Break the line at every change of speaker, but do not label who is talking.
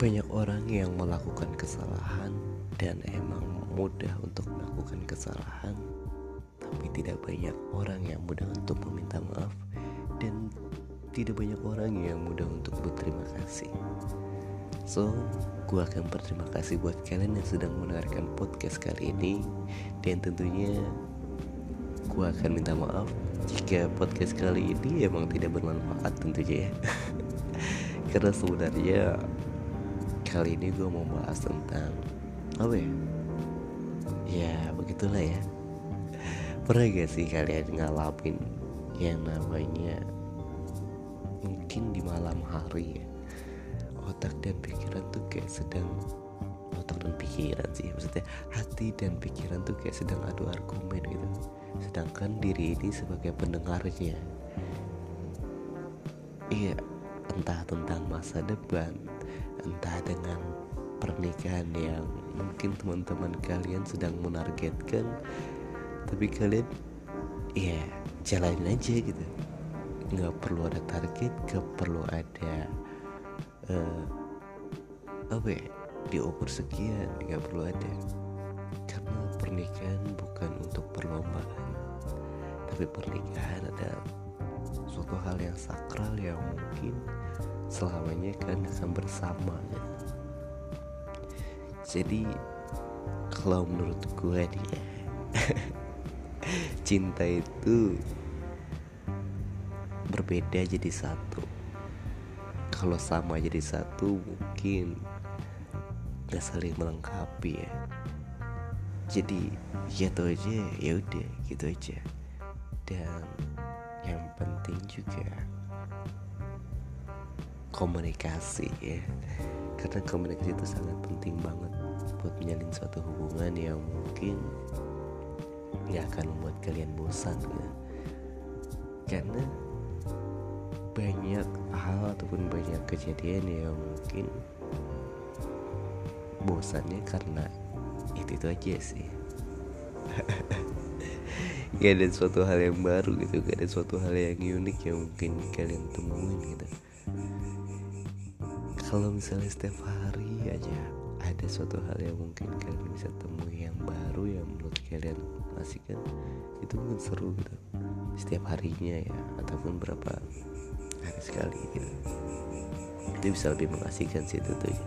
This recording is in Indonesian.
banyak orang yang melakukan kesalahan dan emang mudah untuk melakukan kesalahan. Tapi tidak banyak orang yang mudah untuk meminta maaf dan tidak banyak orang yang mudah untuk berterima kasih. So gue akan berterima kasih buat kalian yang sedang mendengarkan podcast kali ini. Dan tentunya gue akan minta maaf jika podcast kali ini emang tidak bermanfaat tentunya ya. Karena sebenarnya kali ini gue mau bahas tentang apa ya? Ya begitulah ya. Pernah gak sih kalian ngalamin yang namanya mungkin di malam hari ya? Otak dan pikiran tuh kayak sedang otak dan pikiran sih maksudnya hati dan pikiran tuh kayak sedang adu argumen gitu. Sedangkan diri ini sebagai pendengarnya iya entah tentang masa depan entah dengan pernikahan yang mungkin teman-teman kalian sedang menargetkan tapi kalian ya jalanin aja gitu. Nggak perlu ada target nggak perlu ada uh, apa ya diukur sekian nggak perlu ada. Karena pernikahan bukan untuk perlombaan tapi pernikahan adalah suatu hal yang sakral yang mungkin selamanya kalian akan bersama. Jadi kalau menurut gue dia cinta itu berbeda jadi satu. Kalau sama jadi satu mungkin gak saling melengkapi ya. Jadi jatuh aja ya udah gitu aja. Dan yang penting juga komunikasi ya. Karena komunikasi itu sangat penting banget buat menyalin suatu hubungan yang mungkin nggak akan membuat kalian bosan ya. Karena banyak hal ataupun banyak kejadian yang mungkin bosannya karena itu itu aja sih. Gak ada suatu hal yang baru gitu gak ada suatu hal yang unik yang mungkin kalian temuin gitu kalau misalnya setiap hari aja ada suatu hal yang mungkin kalian bisa temui yang baru yang menurut kalian masih kan itu mungkin seru gitu. Setiap harinya ya ataupun berapa hari sekali gitu. Itu bisa lebih mengasihkan sih tentunya